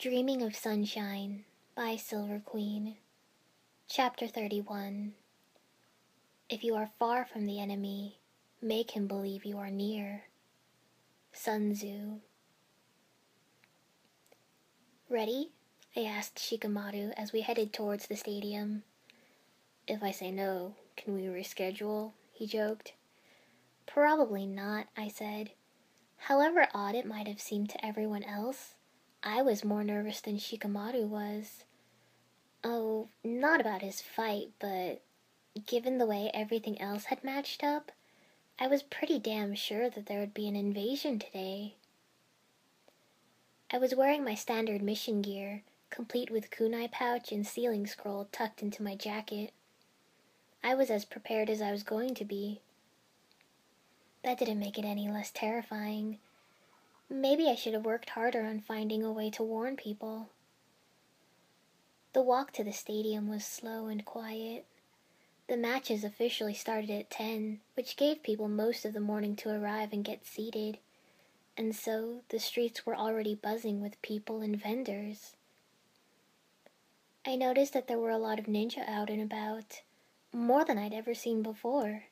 Dreaming of Sunshine by Silver Queen. Chapter 31 If you are far from the enemy, make him believe you are near. Sun Tzu. Ready? I asked Shikamaru as we headed towards the stadium. If I say no, can we reschedule? He joked. Probably not, I said. However odd it might have seemed to everyone else, I was more nervous than Shikamaru was. Oh, not about his fight, but given the way everything else had matched up, I was pretty damn sure that there would be an invasion today. I was wearing my standard mission gear, complete with kunai pouch and sealing scroll tucked into my jacket. I was as prepared as I was going to be. That didn't make it any less terrifying. Maybe I should have worked harder on finding a way to warn people. The walk to the stadium was slow and quiet. The matches officially started at 10, which gave people most of the morning to arrive and get seated, and so the streets were already buzzing with people and vendors. I noticed that there were a lot of ninja out and about, more than I'd ever seen before.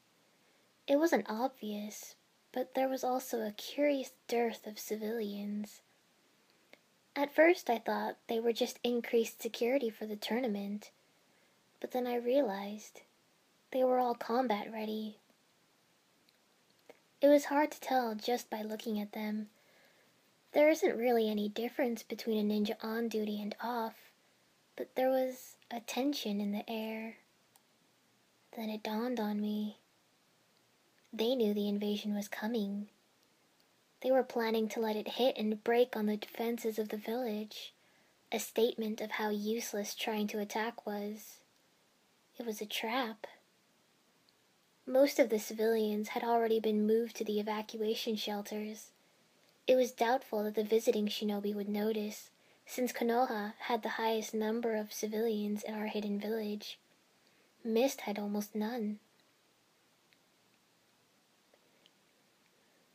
It wasn't obvious, but there was also a curious dearth of civilians. At first, I thought they were just increased security for the tournament, but then I realized they were all combat ready. It was hard to tell just by looking at them. There isn't really any difference between a ninja on duty and off, but there was a tension in the air. Then it dawned on me. They knew the invasion was coming. They were planning to let it hit and break on the defenses of the village, a statement of how useless trying to attack was. It was a trap. Most of the civilians had already been moved to the evacuation shelters. It was doubtful that the visiting shinobi would notice, since Konoha had the highest number of civilians in our hidden village. Mist had almost none.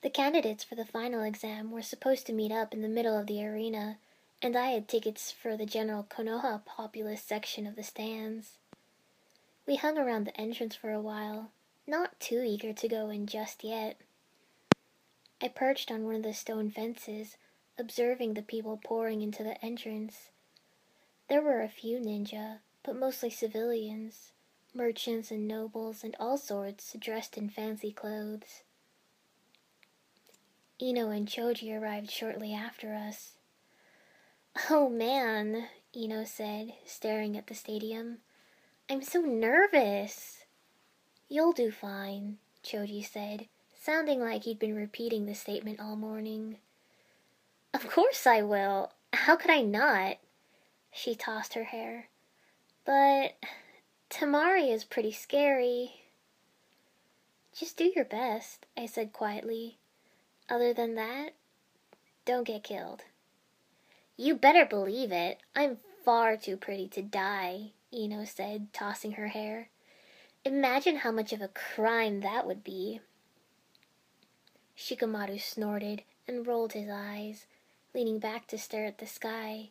The candidates for the final exam were supposed to meet up in the middle of the arena, and I had tickets for the general Konoha populace section of the stands. We hung around the entrance for a while, not too eager to go in just yet. I perched on one of the stone fences, observing the people pouring into the entrance. There were a few ninja, but mostly civilians, merchants and nobles and all sorts dressed in fancy clothes. Ino and Choji arrived shortly after us. Oh man, Ino said, staring at the stadium. I'm so nervous. You'll do fine, Choji said, sounding like he'd been repeating the statement all morning. Of course I will. How could I not? She tossed her hair. But Temari is pretty scary. Just do your best, I said quietly. Other than that, don't get killed. You better believe it. I'm far too pretty to die, Ino said, tossing her hair. Imagine how much of a crime that would be. Shikamaru snorted and rolled his eyes, leaning back to stare at the sky.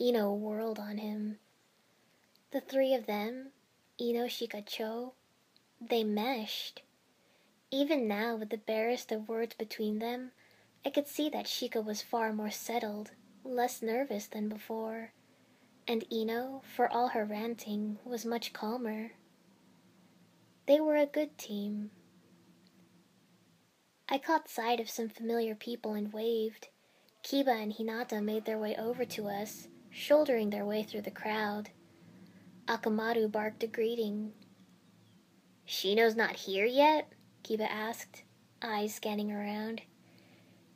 Ino whirled on him. The three of them, Ino Shikacho, they meshed. Even now, with the barest of words between them, I could see that Shika was far more settled, less nervous than before, and Ino, for all her ranting, was much calmer. They were a good team. I caught sight of some familiar people and waved. Kiba and Hinata made their way over to us, shouldering their way through the crowd. Akamaru barked a greeting. Shino's not here yet? Kiba asked, eyes scanning around.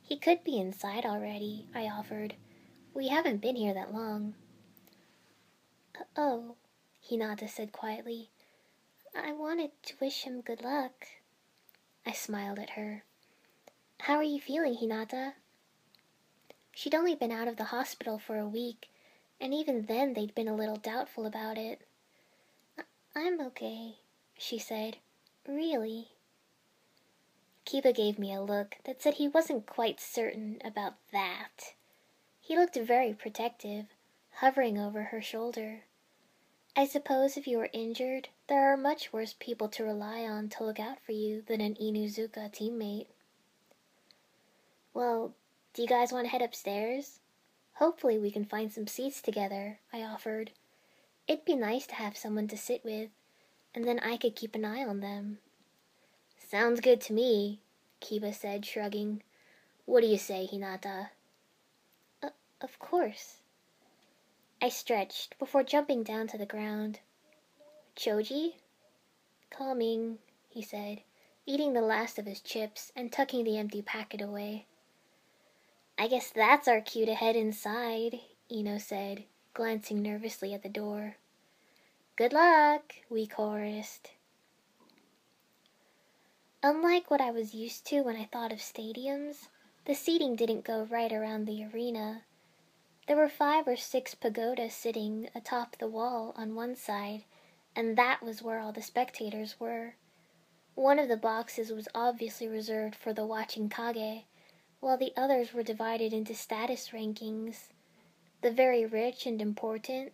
He could be inside already, I offered. We haven't been here that long. Oh, Hinata said quietly. I wanted to wish him good luck. I smiled at her. How are you feeling, Hinata? She'd only been out of the hospital for a week, and even then they'd been a little doubtful about it. I'm okay, she said. Really? Kiba gave me a look that said he wasn't quite certain about that. He looked very protective, hovering over her shoulder. I suppose if you are injured, there are much worse people to rely on to look out for you than an Inuzuka teammate. Well, do you guys want to head upstairs? Hopefully, we can find some seats together, I offered. It'd be nice to have someone to sit with, and then I could keep an eye on them. Sounds good to me, Kiba said, shrugging. What do you say, Hinata? Uh, of course. I stretched before jumping down to the ground. Choji? Calming, he said, eating the last of his chips and tucking the empty packet away. I guess that's our cue to head inside, Ino said, glancing nervously at the door. Good luck, we chorused. Unlike what I was used to when I thought of stadiums, the seating didn't go right around the arena. There were five or six pagodas sitting atop the wall on one side, and that was where all the spectators were. One of the boxes was obviously reserved for the watching Kage, while the others were divided into status rankings. The very rich and important,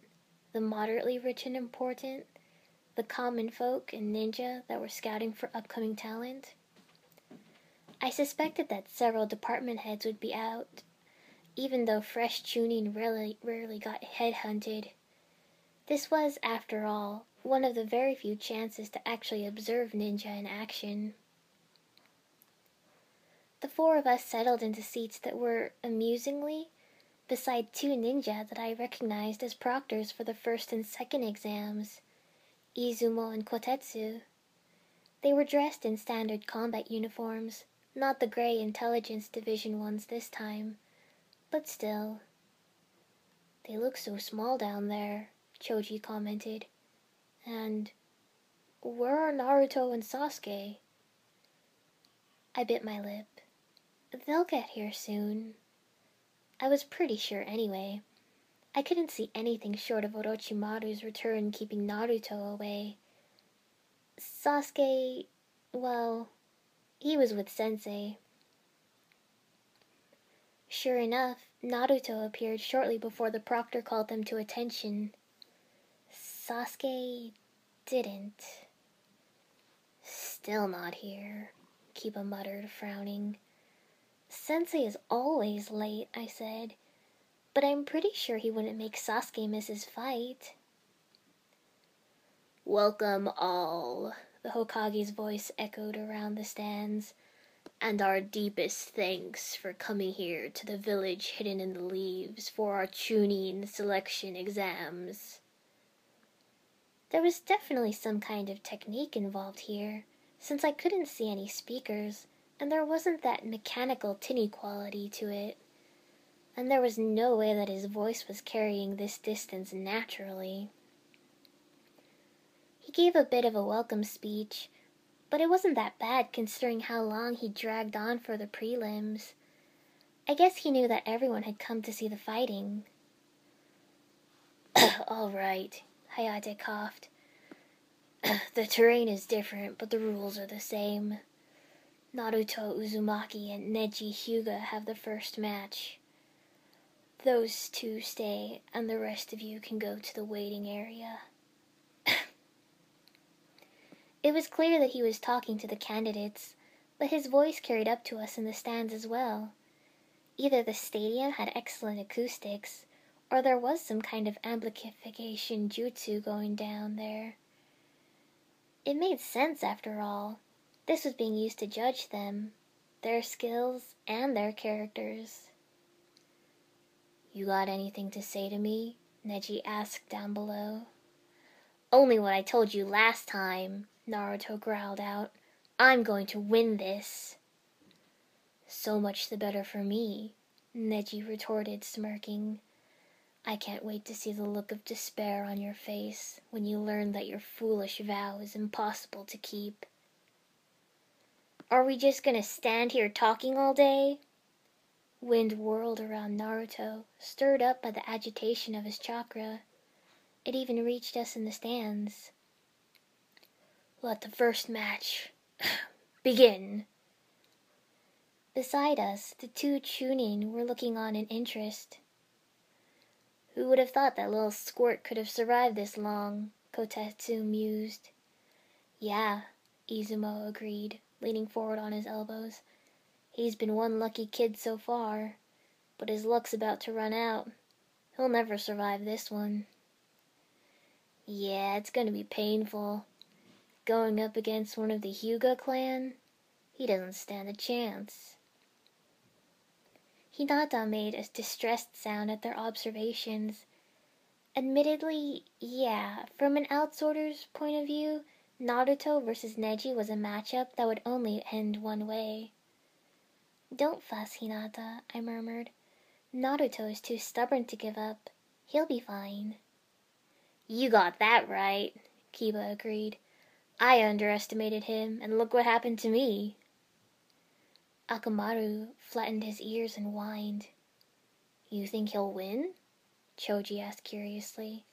the moderately rich and important, the common folk and ninja that were scouting for upcoming talent. I suspected that several department heads would be out, even though fresh Chunin rarely, rarely got headhunted. This was, after all, one of the very few chances to actually observe ninja in action. The four of us settled into seats that were, amusingly, beside two ninja that I recognized as proctors for the first and second exams, Izumo and Kotetsu. They were dressed in standard combat uniforms, not the gray intelligence division ones this time, but still. They look so small down there, Choji commented. And where are Naruto and Sasuke? I bit my lip. They'll get here soon. I was pretty sure anyway. I couldn't see anything short of Orochimaru's return keeping Naruto away. Sasuke, well, he was with Sensei. Sure enough, Naruto appeared shortly before the proctor called them to attention. Sasuke didn't. Still not here, Kiba muttered, frowning. Sensei is always late, I said, but I'm pretty sure he wouldn't make Sasuke miss his fight. Welcome all, the Hokage's voice echoed around the stands, and our deepest thanks for coming here to the village hidden in the leaves for our Chunin selection exams. There was definitely some kind of technique involved here, since I couldn't see any speakers and there wasn't that mechanical tinny quality to it. And there was no way that his voice was carrying this distance naturally. He gave a bit of a welcome speech, but it wasn't that bad considering how long he dragged on for the prelims. I guess he knew that everyone had come to see the fighting. All right, Hayate coughed. the terrain is different, but the rules are the same. Naruto Uzumaki and Neji Hyuga have the first match. Those two stay, and the rest of you can go to the waiting area. it was clear that he was talking to the candidates, but his voice carried up to us in the stands as well. Either the stadium had excellent acoustics, or there was some kind of amplification jutsu going down there. It made sense after all. This was being used to judge them, their skills, and their characters. You got anything to say to me? Neji asked down below. Only what I told you last time, Naruto growled out. I'm going to win this. So much the better for me, Neji retorted, smirking. I can't wait to see the look of despair on your face when you learn that your foolish vow is impossible to keep. Are we just gonna stand here talking all day? Wind whirled around Naruto, stirred up by the agitation of his chakra. It even reached us in the stands. Let the first match begin. Beside us, the two Chunin were looking on in interest. Who would have thought that little squirt could have survived this long? Kotetsu mused. Yeah, Izumo agreed, leaning forward on his elbows. He's been one lucky kid so far, but his luck's about to run out. He'll never survive this one. Yeah, it's gonna be painful. Going up against one of the Hyuga clan? He doesn't stand a chance. Hinata made a distressed sound at their observations. Admittedly, yeah, from an outsider's point of view, Naruto versus Neji was a matchup that would only end one way. Don't fuss, Hinata, I murmured. Naruto is too stubborn to give up. He'll be fine. You got that right, Kiba agreed. I underestimated him, and look what happened to me. Akamaru flattened his ears and whined. You think he'll win? Choji asked curiously.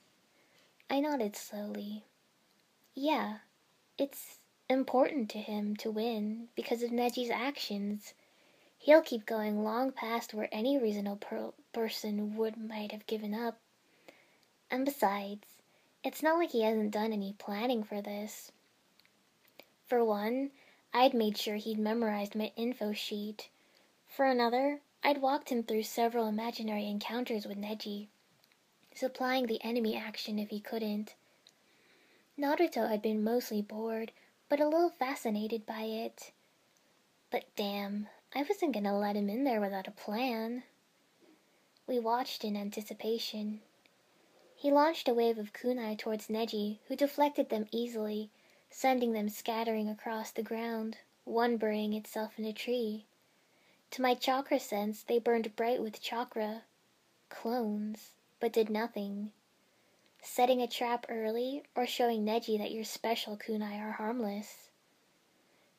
I nodded slowly. Yeah, it's important to him to win because of Neji's actions. He'll keep going long past where any reasonable per person would might have given up. And besides, it's not like he hasn't done any planning for this. For one, I'd made sure he'd memorized my info sheet. For another, I'd walked him through several imaginary encounters with Neji, supplying the enemy action if he couldn't. Naruto had been mostly bored, but a little fascinated by it. But damn, I wasn't gonna let him in there without a plan. We watched in anticipation. He launched a wave of kunai towards Neji, who deflected them easily, sending them scattering across the ground, one burying itself in a tree. To my chakra sense, they burned bright with chakra, clones, but did nothing. Setting a trap early or showing Neji that your special kunai are harmless.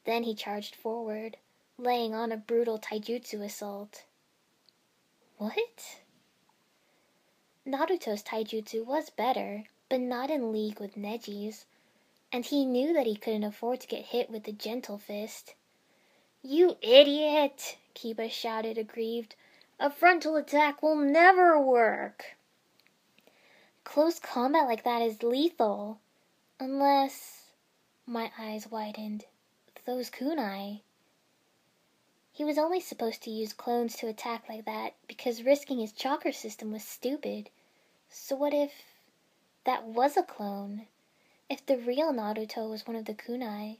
Then he charged forward, laying on a brutal taijutsu assault. What? Naruto's taijutsu was better, but not in league with Neji's and he knew that he couldn't afford to get hit with the gentle fist. You idiot! Kiba shouted, aggrieved. A frontal attack will never work! Close combat like that is lethal. Unless. My eyes widened. Those kunai. He was only supposed to use clones to attack like that because risking his chakra system was stupid. So what if that was a clone? If the real Naruto was one of the kunai,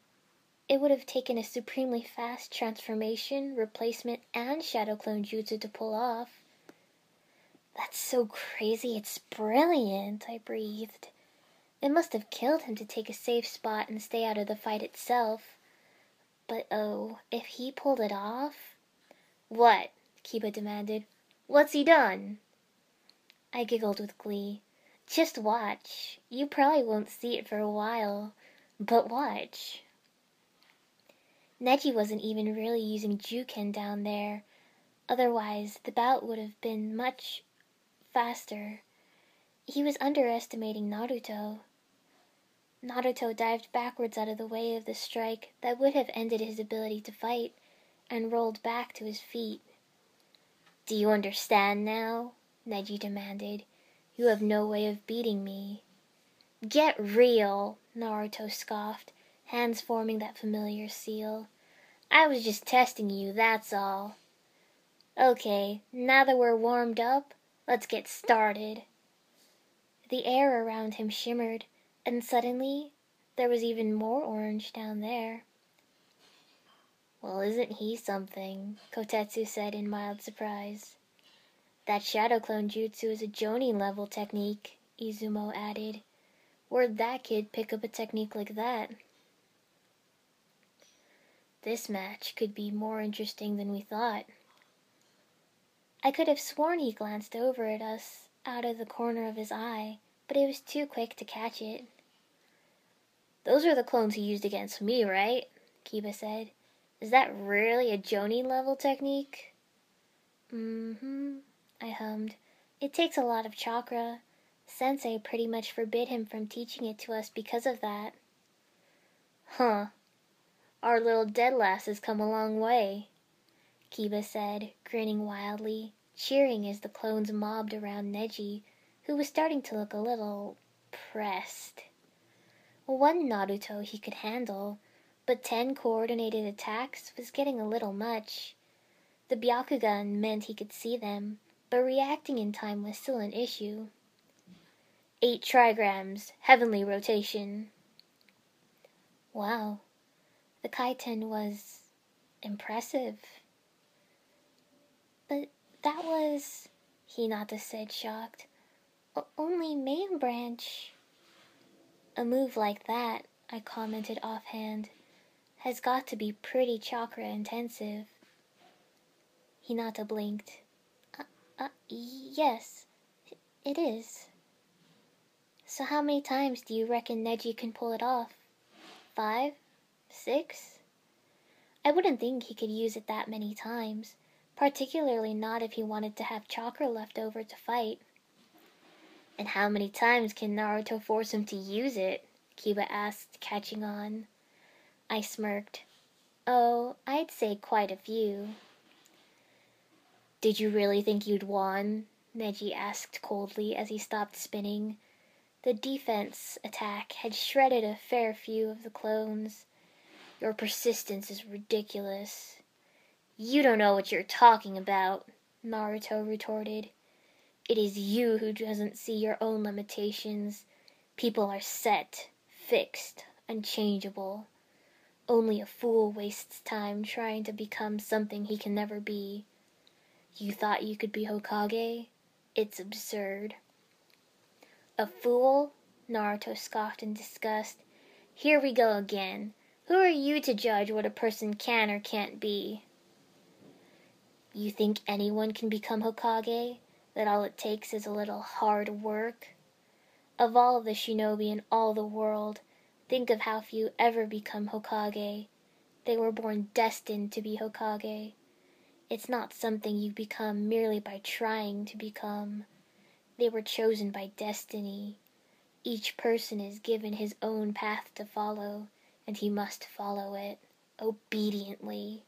it would have taken a supremely fast transformation, replacement, and shadow clone jutsu to pull off. That's so crazy, it's brilliant, I breathed. It must have killed him to take a safe spot and stay out of the fight itself. But oh, if he pulled it off? What? Kiba demanded. What's he done? I giggled with glee. Just watch. You probably won't see it for a while, but watch. Neji wasn't even really using Juken down there. Otherwise, the bout would have been much faster. He was underestimating Naruto. Naruto dived backwards out of the way of the strike that would have ended his ability to fight and rolled back to his feet. Do you understand now? Neji demanded. You have no way of beating me. Get real, Naruto scoffed, hands forming that familiar seal. I was just testing you, that's all. Okay, now that we're warmed up, let's get started. The air around him shimmered, and suddenly there was even more orange down there. Well, isn't he something? Kotetsu said in mild surprise. That shadow clone jutsu is a Jonin level technique, Izumo added. Where'd that kid pick up a technique like that? This match could be more interesting than we thought. I could have sworn he glanced over at us out of the corner of his eye, but it was too quick to catch it. Those are the clones he used against me, right? Kiba said. Is that really a Jonin level technique? Mm-hmm, I hummed. It takes a lot of chakra. Sensei pretty much forbid him from teaching it to us because of that. Huh. Our little dead lass has come a long way, Kiba said, grinning wildly, cheering as the clones mobbed around Neji, who was starting to look a little pressed. One Naruto he could handle, but ten coordinated attacks was getting a little much. The Byakugan meant he could see them, but reacting in time was still an issue. Eight trigrams, heavenly rotation. Wow, the Kaiten was impressive. But that was, Hinata said, shocked. Only main branch. A move like that, I commented offhand, has got to be pretty chakra intensive. Hinata blinked. Uh, uh, yes, it is. So how many times do you reckon Neji can pull it off? Five? Six? I wouldn't think he could use it that many times, particularly not if he wanted to have chakra left over to fight. And how many times can Naruto force him to use it? Kiba asked, catching on. I smirked. Oh, I'd say quite a few. Did you really think you'd won? Neji asked coldly as he stopped spinning. The defense attack had shredded a fair few of the clones. Your persistence is ridiculous. You don't know what you're talking about, Naruto retorted. It is you who doesn't see your own limitations. People are set, fixed, unchangeable. Only a fool wastes time trying to become something he can never be. You thought you could be Hokage? It's absurd. A fool? Naruto scoffed in disgust. Here we go again. Who are you to judge what a person can or can't be? You think anyone can become Hokage? That all it takes is a little hard work? Of all the shinobi in all the world, think of how few ever become Hokage. They were born destined to be Hokage. It's not something you become merely by trying to become. They were chosen by destiny. Each person is given his own path to follow, and he must follow it obediently.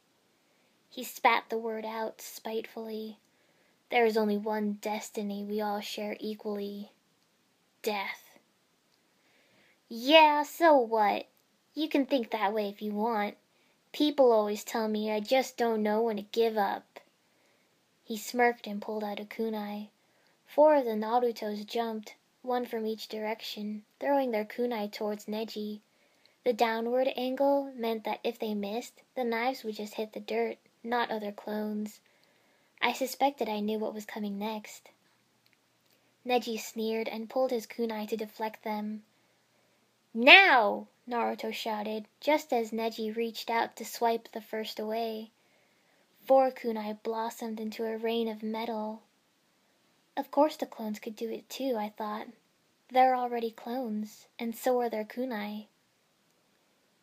He spat the word out spitefully. There is only one destiny we all share equally death. Yeah, so what? You can think that way if you want. People always tell me I just don't know when to give up. He smirked and pulled out a kunai. Four of the Narutos jumped, one from each direction, throwing their kunai towards Neji. The downward angle meant that if they missed, the knives would just hit the dirt, not other clones. I suspected I knew what was coming next. Neji sneered and pulled his kunai to deflect them. Now! Naruto shouted, just as Neji reached out to swipe the first away. Four kunai blossomed into a rain of metal. Of course the clones could do it too, I thought. They're already clones, and so are their kunai.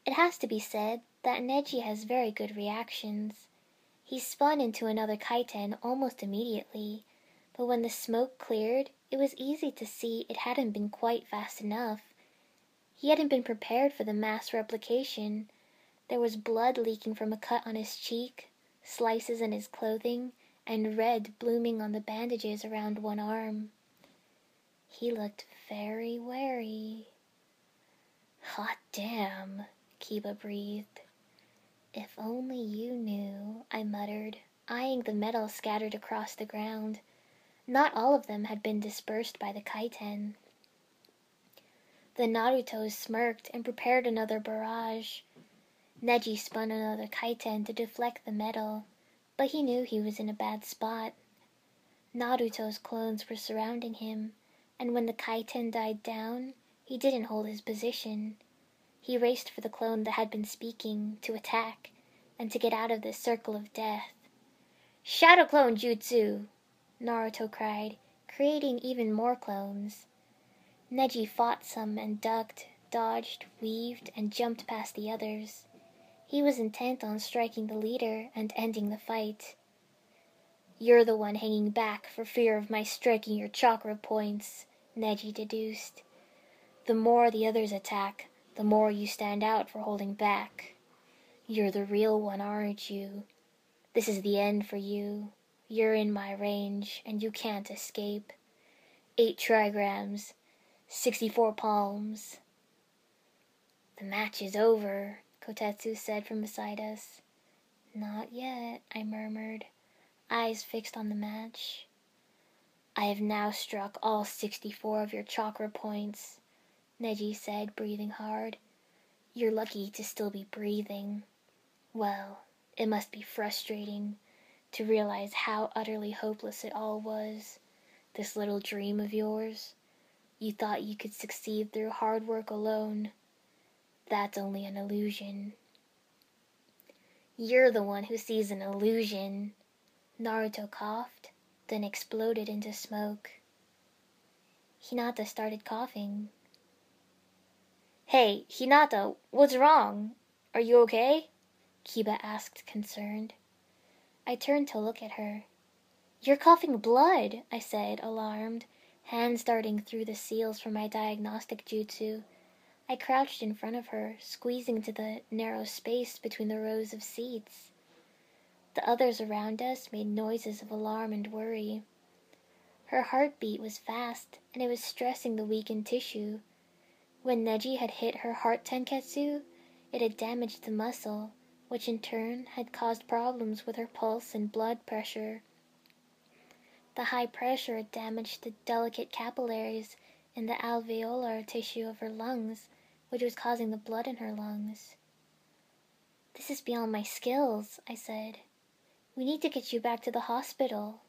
It has to be said that Neji has very good reactions. He spun into another kaiten almost immediately, but when the smoke cleared, it was easy to see it hadn't been quite fast enough. He hadn't been prepared for the mass replication. There was blood leaking from a cut on his cheek, slices in his clothing, and red blooming on the bandages around one arm. He looked very wary. Hot damn, Kiba breathed. If only you knew, I muttered, eyeing the metal scattered across the ground. Not all of them had been dispersed by the kaiten. The Narutos smirked and prepared another barrage. Neji spun another kaiten to deflect the metal, but he knew he was in a bad spot. Naruto's clones were surrounding him, and when the kaiten died down, he didn't hold his position. He raced for the clone that had been speaking, to attack, and to get out of this circle of death. Shadow Clone Jutsu! Naruto cried, creating even more clones. Neji fought some and ducked, dodged, weaved, and jumped past the others. He was intent on striking the leader and ending the fight. You're the one hanging back for fear of my striking your chakra points, Neji deduced. The more the others attack, the more you stand out for holding back. You're the real one, aren't you? This is the end for you. You're in my range, and you can't escape. eight trigrams, 64 palms. The match is over, Kotetsu said from beside us. Not yet, I murmured, eyes fixed on the match. I have now struck all 64 of your chakra points, Neji said, breathing hard. You're lucky to still be breathing. Well, it must be frustrating to realize how utterly hopeless it all was. This little dream of yours. You thought you could succeed through hard work alone. That's only an illusion. You're the one who sees an illusion. Naruto coughed then exploded into smoke. Hinata started coughing. Hey, Hinata, what's wrong? Are you okay? Kiba asked, concerned. I turned to look at her. You're coughing blood, I said, alarmed, hands darting through the seals for my diagnostic jutsu. I crouched in front of her, squeezing to the narrow space between the rows of seats. The others around us made noises of alarm and worry. Her heartbeat was fast, and it was stressing the weakened tissue. When Neji had hit her heart tenketsu, it had damaged the muscle, which in turn had caused problems with her pulse and blood pressure. The high pressure had damaged the delicate capillaries in the alveolar tissue of her lungs, which was causing the blood in her lungs. This is beyond my skills, I said. We need to get you back to the hospital.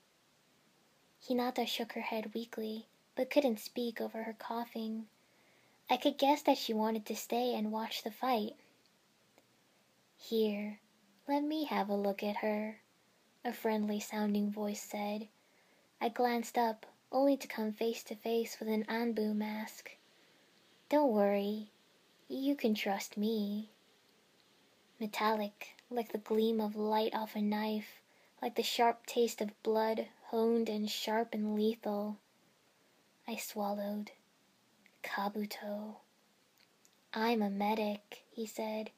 Hinata shook her head weakly, but couldn't speak over her coughing. I could guess that she wanted to stay and watch the fight. Here, let me have a look at her, a friendly sounding voice said. I glanced up, only to come face to face with an Anbu mask. Don't worry, you can trust me. Metallic, like the gleam of light off a knife, like the sharp taste of blood, honed and sharp and lethal. I swallowed. Kabuto. I'm a medic, he said.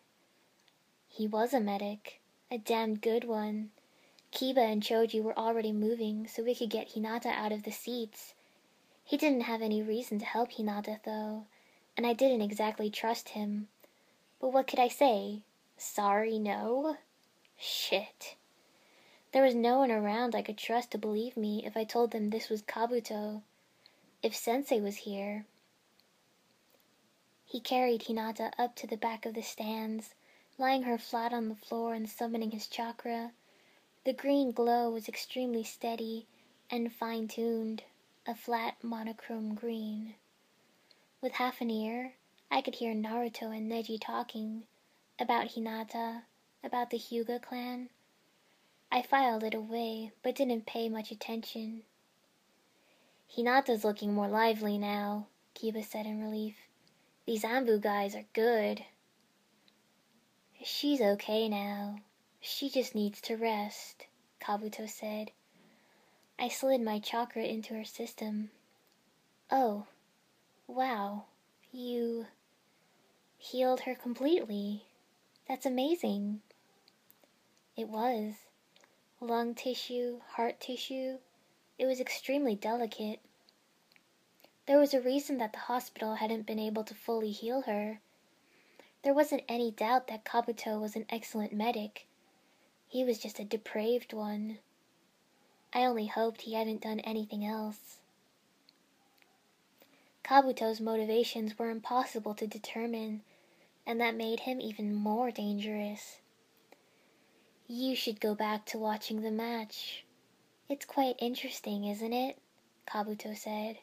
He was a medic, a damned good one. Kiba and Choji were already moving so we could get Hinata out of the seats. He didn't have any reason to help Hinata, though, and I didn't exactly trust him. But what could I say? Sorry, no? Shit. There was no one around I could trust to believe me if I told them this was Kabuto. If Sensei was here. He carried Hinata up to the back of the stands, lying her flat on the floor and summoning his chakra. The green glow was extremely steady and fine tuned, a flat monochrome green. With half an ear, I could hear Naruto and Neji talking about Hinata, about the Hyuga clan. I filed it away, but didn't pay much attention. Hinata's looking more lively now, Kiba said in relief. These Anbu guys are good. She's okay now. She just needs to rest, Kabuto said. I slid my chakra into her system. Oh, wow, you healed her completely. That's amazing. It was. Lung tissue, heart tissue. It was extremely delicate. There was a reason that the hospital hadn't been able to fully heal her. There wasn't any doubt that Kabuto was an excellent medic. He was just a depraved one. I only hoped he hadn't done anything else. Kabuto's motivations were impossible to determine and that made him even more dangerous. You should go back to watching the match. It's quite interesting, isn't it? Kabuto said.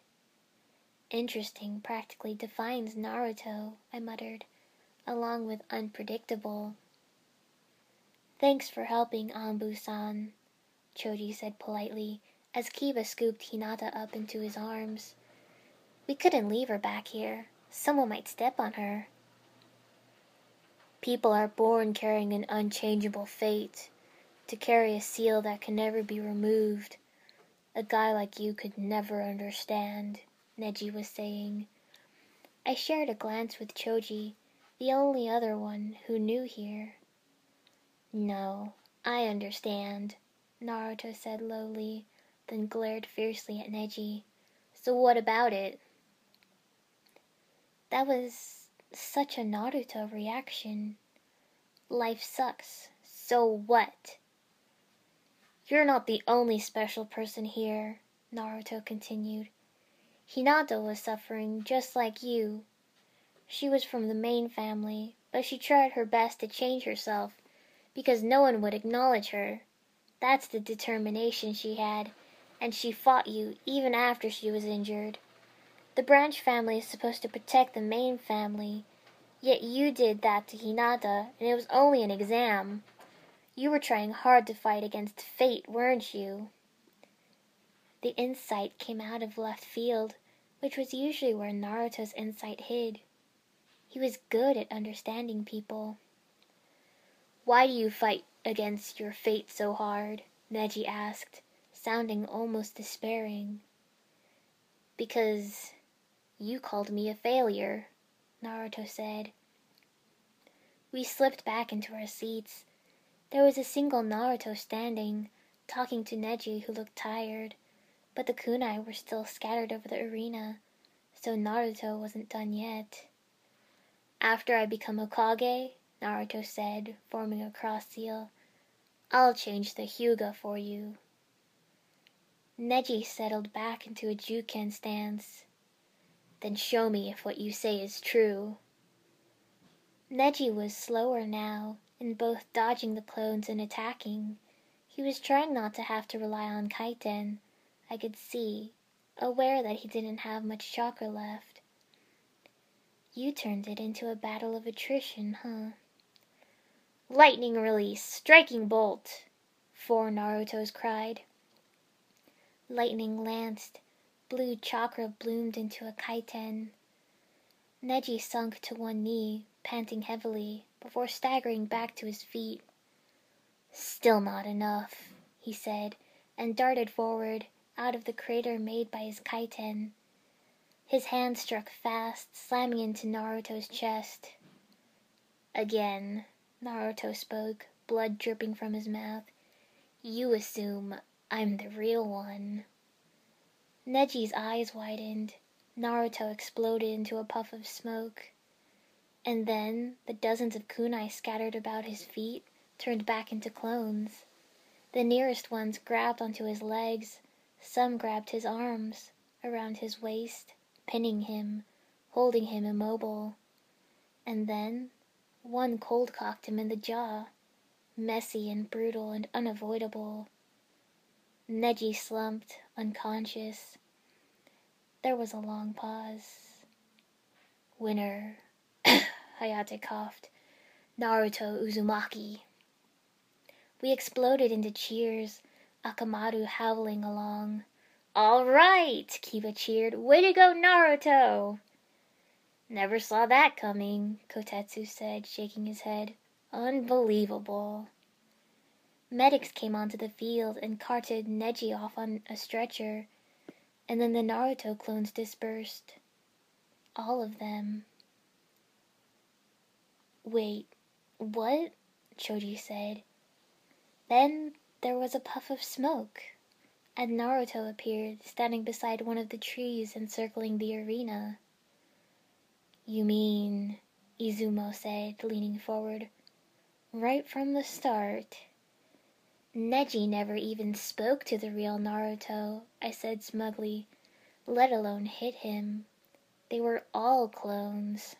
Interesting practically defines Naruto, I muttered, along with unpredictable. Thanks for helping Anbu-san, Choji said politely as Kiba scooped Hinata up into his arms. We couldn't leave her back here. Someone might step on her. People are born carrying an unchangeable fate, to carry a seal that can never be removed. A guy like you could never understand, Neji was saying. I shared a glance with Choji, the only other one who knew here. No, I understand, Naruto said lowly, then glared fiercely at Neji. So what about it? That was such a Naruto reaction. Life sucks. So what? You're not the only special person here, Naruto continued. Hinata was suffering just like you. She was from the main family, but she tried her best to change herself because no one would acknowledge her. That's the determination she had, and she fought you even after she was injured. The branch family is supposed to protect the main family, yet you did that to Hinata, and it was only an exam. You were trying hard to fight against fate, weren't you? The insight came out of left field, which was usually where Naruto's insight hid. He was good at understanding people. Why do you fight against your fate so hard? Neji asked, sounding almost despairing. Because you called me a failure, Naruto said. We slipped back into our seats. There was a single Naruto standing, talking to Neji, who looked tired, but the kunai were still scattered over the arena, so Naruto wasn't done yet. After I become Hokage, Naruto said, forming a cross seal, I'll change the Hyuga for you. Neji settled back into a Juken stance. Then show me if what you say is true. Neji was slower now, in both dodging the clones and attacking. He was trying not to have to rely on Kaiten, I could see, aware that he didn't have much chakra left. You turned it into a battle of attrition, huh? Lightning release! Striking bolt! Four Narutos cried. Lightning lanced. Blue chakra bloomed into a kaiten. Neji sunk to one knee, panting heavily, before staggering back to his feet. Still not enough, he said, and darted forward, out of the crater made by his kaiten. His hand struck fast, slamming into Naruto's chest. Again, Naruto spoke, blood dripping from his mouth. You assume I'm the real one. Neji's eyes widened. Naruto exploded into a puff of smoke. And then the dozens of kunai scattered about his feet turned back into clones. The nearest ones grabbed onto his legs, some grabbed his arms, around his waist, pinning him, holding him immobile. And then one cold cocked him in the jaw, messy and brutal and unavoidable. Neji slumped, unconscious. There was a long pause. Winner, Hayate coughed. Naruto Uzumaki. We exploded into cheers, Akamaru howling along. All right, Kiba cheered. Way to go, Naruto! Never saw that coming, Kotetsu said, shaking his head. Unbelievable. Medics came onto the field and carted Neji off on a stretcher, and then the Naruto clones dispersed. All of them. Wait, what? Choji said. Then there was a puff of smoke and Naruto appeared, standing beside one of the trees encircling the arena. You mean, Izumo said, leaning forward, right from the start. Neji never even spoke to the real Naruto, I said smugly, let alone hit him. They were all clones.